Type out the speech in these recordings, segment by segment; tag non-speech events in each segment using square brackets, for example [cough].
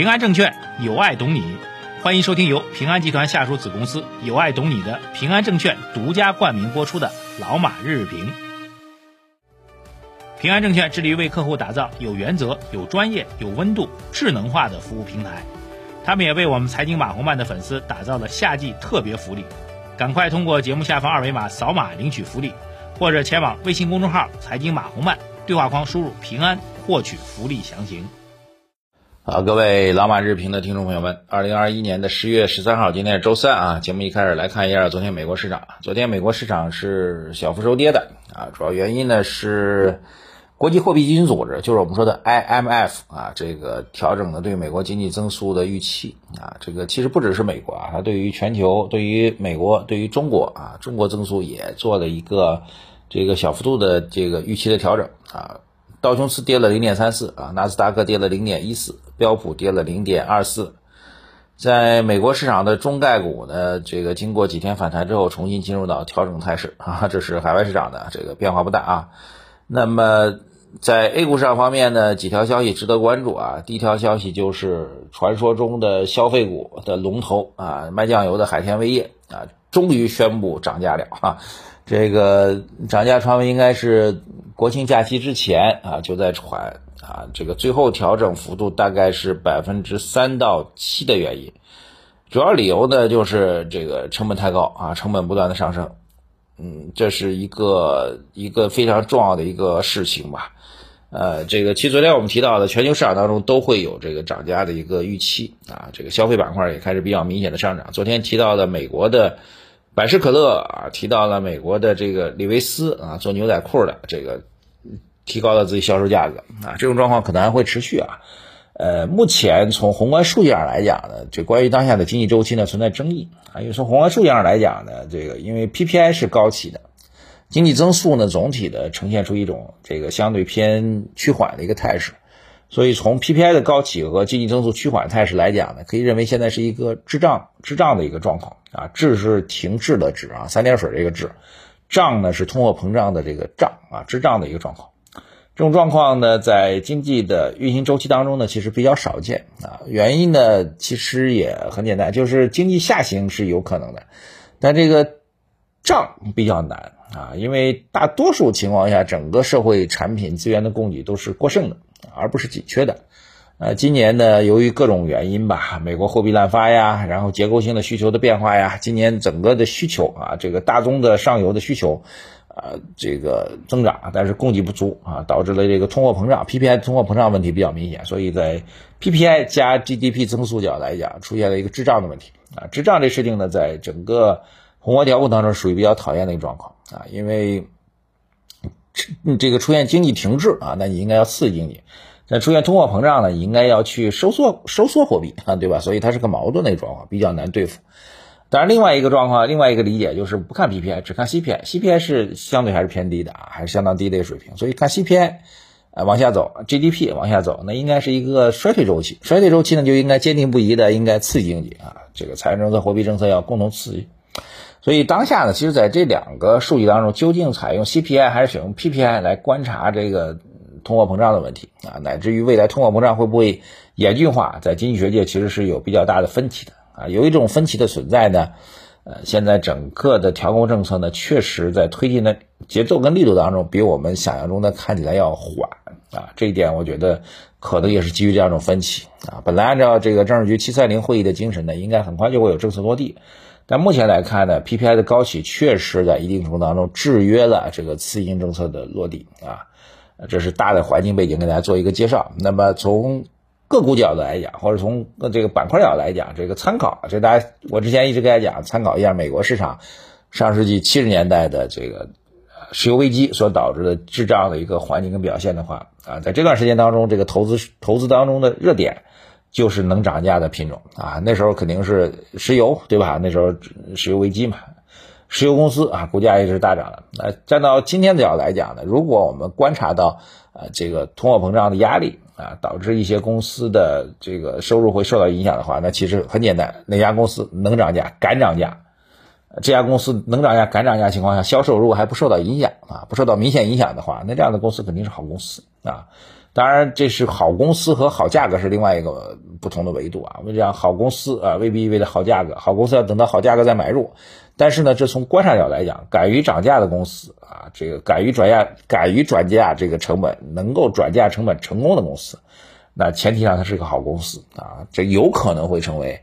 平安证券有爱懂你，欢迎收听由平安集团下属子公司有爱懂你的平安证券独家冠名播出的老马日评。平安证券致力于为客户打造有原则、有专业、有温度、智能化的服务平台。他们也为我们财经马红漫的粉丝打造了夏季特别福利，赶快通过节目下方二维码扫码领取福利，或者前往微信公众号“财经马红漫”对话框输入“平安”获取福利详情。好，各位老马日评的听众朋友们，二零二一年的十月十三号，今天是周三啊。节目一开始来看一下昨天美国市场，昨天美国市场是小幅收跌的啊，主要原因呢是。国际货币基金组织就是我们说的 IMF 啊，这个调整了对美国经济增速的预期啊，这个其实不只是美国啊，它对于全球、对于美国、对于中国啊，中国增速也做了一个这个小幅度的这个预期的调整啊。道琼斯跌了零点三四啊，纳斯达克跌了零点一四，标普跌了零点二四。在美国市场的中概股呢，这个经过几天反弹之后，重新进入到调整态势啊，这是海外市场的这个变化不大啊。那么。在 A 股市场方面呢，几条消息值得关注啊。第一条消息就是传说中的消费股的龙头啊，卖酱油的海天味业啊，终于宣布涨价了啊。这个涨价传闻应该是国庆假期之前啊就在传啊，这个最后调整幅度大概是百分之三到七的原因。主要理由呢就是这个成本太高啊，成本不断的上升。嗯，这是一个一个非常重要的一个事情吧。呃，这个其实昨天我们提到的，全球市场当中都会有这个涨价的一个预期啊，这个消费板块也开始比较明显的上涨。昨天提到的美国的百事可乐啊，提到了美国的这个李维斯啊，做牛仔裤的这个提高了自己销售价格啊，这种状况可能还会持续啊。呃，目前从宏观数据上来讲呢，这关于当下的经济周期呢存在争议啊，因为从宏观数据上来讲呢，这个因为 PPI 是高企的。经济增速呢，总体的呈现出一种这个相对偏趋缓的一个态势，所以从 PPI 的高企和经济增速趋缓态势来讲呢，可以认为现在是一个滞胀滞胀的一个状况啊，滞是停滞的滞啊，三点水这个滞，胀呢是通货膨胀的这个胀啊，滞胀的一个状况。这种状况呢，在经济的运行周期当中呢，其实比较少见啊，原因呢其实也很简单，就是经济下行是有可能的，但这个胀比较难。啊，因为大多数情况下，整个社会产品资源的供给都是过剩的，而不是紧缺的。呃，今年呢，由于各种原因吧，美国货币滥发呀，然后结构性的需求的变化呀，今年整个的需求啊，这个大宗的上游的需求，啊，这个增长，但是供给不足啊，导致了这个通货膨胀，PPI 通货膨胀问题比较明显，所以在 PPI 加 GDP 增速角来讲，出现了一个滞胀的问题啊，滞胀这事情呢，在整个宏观调控当中属于比较讨厌的一个状况。啊，因为这个出现经济停滞啊，那你应该要刺激经济；那出现通货膨胀呢，你应该要去收缩收缩货币啊，对吧？所以它是个矛盾的一个状况，比较难对付。当然，另外一个状况，另外一个理解就是不看 PPI，只看 CPI，CPI 是相对还是偏低的啊，还是相当低的一个水平。所以看 CPI 啊往下走，GDP 往下走，那应该是一个衰退周期。衰退周期呢，就应该坚定不移的应该刺激经济啊，这个财政政策、货币政策要共同刺激。所以当下呢，其实在这两个数据当中，究竟采用 CPI 还是选用 PPI 来观察这个通货膨胀的问题啊，乃至于未来通货膨胀会不会严峻化，在经济学界其实是有比较大的分歧的啊。有一种分歧的存在呢，呃，现在整个的调控政策呢，确实在推进的节奏跟力度当中，比我们想象中的看起来要缓啊。这一点我觉得可能也是基于这样一种分歧啊。本来按照这个政治局七三零会议的精神呢，应该很快就会有政策落地。但目前来看呢，PPI 的高企确实在一定程度当中制约了这个刺激性政策的落地啊，这是大的环境背景，给大家做一个介绍。那么从个股角度来讲，或者从这个板块角度来讲，这个参考，这大家我之前一直跟大家讲，参考一下美国市场上世纪七十年代的这个石油危机所导致的滞胀的一个环境跟表现的话啊，在这段时间当中，这个投资投资当中的热点。就是能涨价的品种啊，那时候肯定是石油，对吧？那时候石油危机嘛，石油公司啊，股价也是大涨的。那站到今天的角度来讲呢，如果我们观察到呃这个通货膨胀的压力啊，导致一些公司的这个收入会受到影响的话，那其实很简单，哪家公司能涨价、敢涨价，这家公司能涨价、敢涨价情况下，销售如果还不受到影响啊，不受到明显影响的话，那这样的公司肯定是好公司啊。当然，这是好公司和好价格是另外一个不同的维度啊。我们讲好公司啊，未必意味着好价格，好公司要等到好价格再买入。但是呢，这从观察角来讲，敢于涨价的公司啊，这个敢于转嫁、敢于转嫁这个成本，能够转嫁成本成功的公司，那前提上它是个好公司啊，这有可能会成为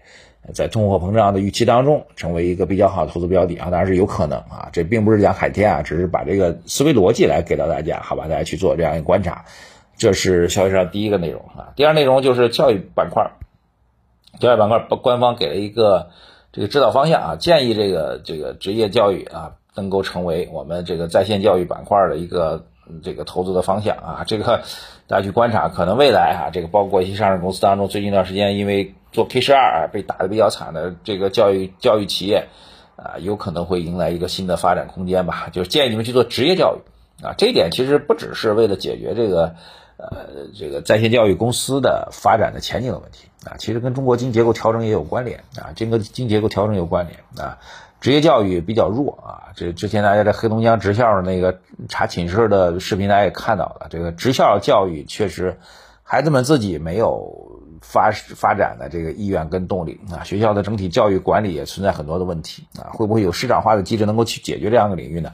在通货膨胀的预期当中成为一个比较好的投资标的啊，当然是有可能啊，这并不是讲海天啊，只是把这个思维逻辑来给到大家，好吧，大家去做这样一个观察。这是消息上第一个内容啊，第二内容就是教育板块，教育板块官方给了一个这个指导方向啊，建议这个这个职业教育啊能够成为我们这个在线教育板块的一个这个投资的方向啊，这个大家去观察，可能未来啊，这个包括一些上市公司当中，最近一段时间因为做 K 十二被打的比较惨的这个教育教育企业啊，有可能会迎来一个新的发展空间吧，就是建议你们去做职业教育。啊，这一点其实不只是为了解决这个。呃，这个在线教育公司的发展的前景的问题啊，其实跟中国经济结构调整也有关联啊，这个经济结构调整有关联啊。职业教育比较弱啊，这之前大家在黑龙江职校的那个查寝室的视频，大家也看到了，这个职校教育确实孩子们自己没有发发展的这个意愿跟动力啊，学校的整体教育管理也存在很多的问题啊，会不会有市场化的机制能够去解决这样的领域呢？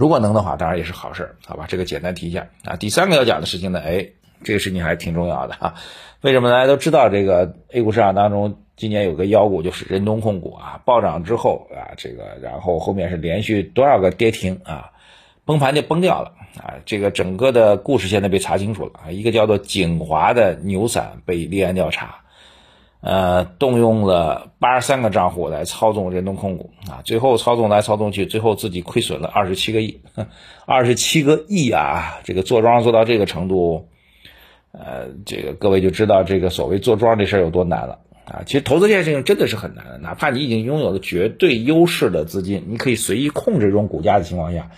如果能的话，当然也是好事，好吧？这个简单提一下啊。第三个要讲的事情呢，哎，这个事情还挺重要的 [laughs] 哈。为什么大家都知道这个 A 股市场当中今年有个妖股就是仁东控股啊，暴涨之后啊，这个然后后面是连续多少个跌停啊，崩盘就崩掉了啊。这个整个的故事现在被查清楚了啊，一个叫做景华的牛散被立案调查。呃，动用了八十三个账户来操纵人东控股啊，最后操纵来操纵去，最后自己亏损了二十七个亿，[laughs] 二十七个亿啊！这个坐庄做到这个程度，呃，这个各位就知道这个所谓坐庄这事儿有多难了啊！其实投资这件事情真的是很难的，哪怕你已经拥有了绝对优势的资金，你可以随意控制这种股价的情况下。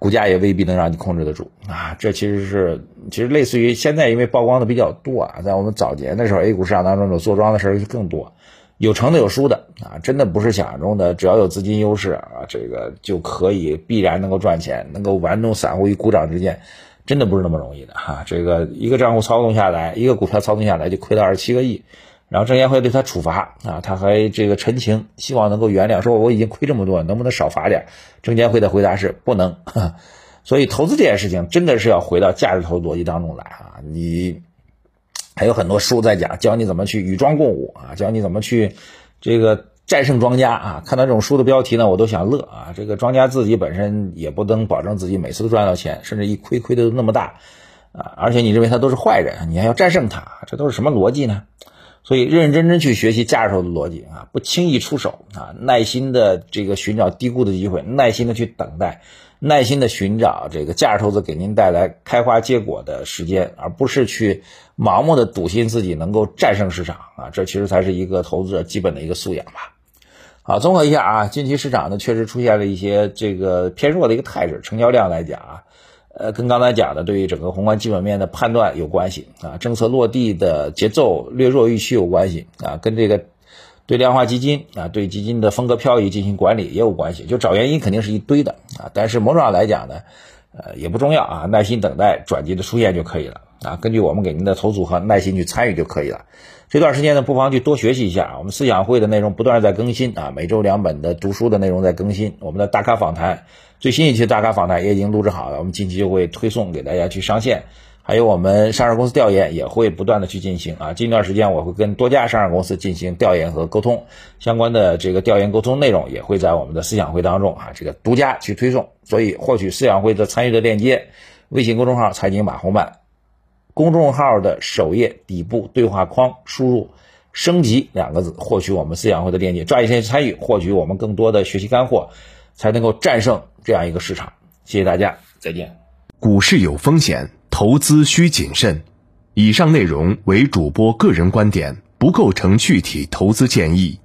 股价也未必能让你控制得住啊！这其实是，其实类似于现在因为曝光的比较多啊，在我们早年的时候，A 股市场当中有坐庄的事儿就更多，有成的有输的啊，真的不是想象中的，只要有资金优势啊，这个就可以必然能够赚钱，能够玩弄散户于股掌之间，真的不是那么容易的哈！这个一个账户操纵下来，一个股票操纵下来就亏了二十七个亿。然后证监会对他处罚啊，他还这个陈情，希望能够原谅，说我已经亏这么多，能不能少罚点？证监会的回答是不能。[laughs] 所以投资这件事情真的是要回到价值投资逻辑当中来啊！你还有很多书在讲，教你怎么去与庄共舞啊，教你怎么去这个战胜庄家啊。看到这种书的标题呢，我都想乐啊！这个庄家自己本身也不能保证自己每次都赚到钱，甚至一亏亏的都那么大啊！而且你认为他都是坏人，你还要战胜他，这都是什么逻辑呢？所以认认真真去学习价值投资逻辑啊，不轻易出手啊，耐心的这个寻找低估的机会，耐心的去等待，耐心的寻找这个价值投资给您带来开花结果的时间，而不是去盲目的笃信自己能够战胜市场啊，这其实才是一个投资者基本的一个素养吧。好，综合一下啊，近期市场呢确实出现了一些这个偏弱的一个态势，成交量来讲啊。呃，跟刚才讲的对于整个宏观基本面的判断有关系啊，政策落地的节奏略弱预期有关系啊，跟这个对量化基金啊，对基金的风格漂移进行管理也有关系，就找原因肯定是一堆的啊，但是某种上来讲呢，呃，也不重要啊，耐心等待转机的出现就可以了啊，根据我们给您的投组合耐心去参与就可以了。这段时间呢，不妨去多学习一下我们思想会的内容不断在更新啊，每周两本的读书的内容在更新，我们的大咖访谈。最新一期大咖访谈也已经录制好了，我们近期就会推送给大家去上线。还有我们上市公司调研也会不断的去进行啊。近段时间我会跟多家上市公司进行调研和沟通，相关的这个调研沟通内容也会在我们的思想会当中啊，这个独家去推送。所以获取思想会的参与的链接，微信公众号财经马红漫，公众号的首页底部对话框输入“升级”两个字，获取我们思想会的链接，抓紧时间参与，获取我们更多的学习干货。才能够战胜这样一个市场。谢谢大家，再见。股市有风险，投资需谨慎。以上内容为主播个人观点，不构成具体投资建议。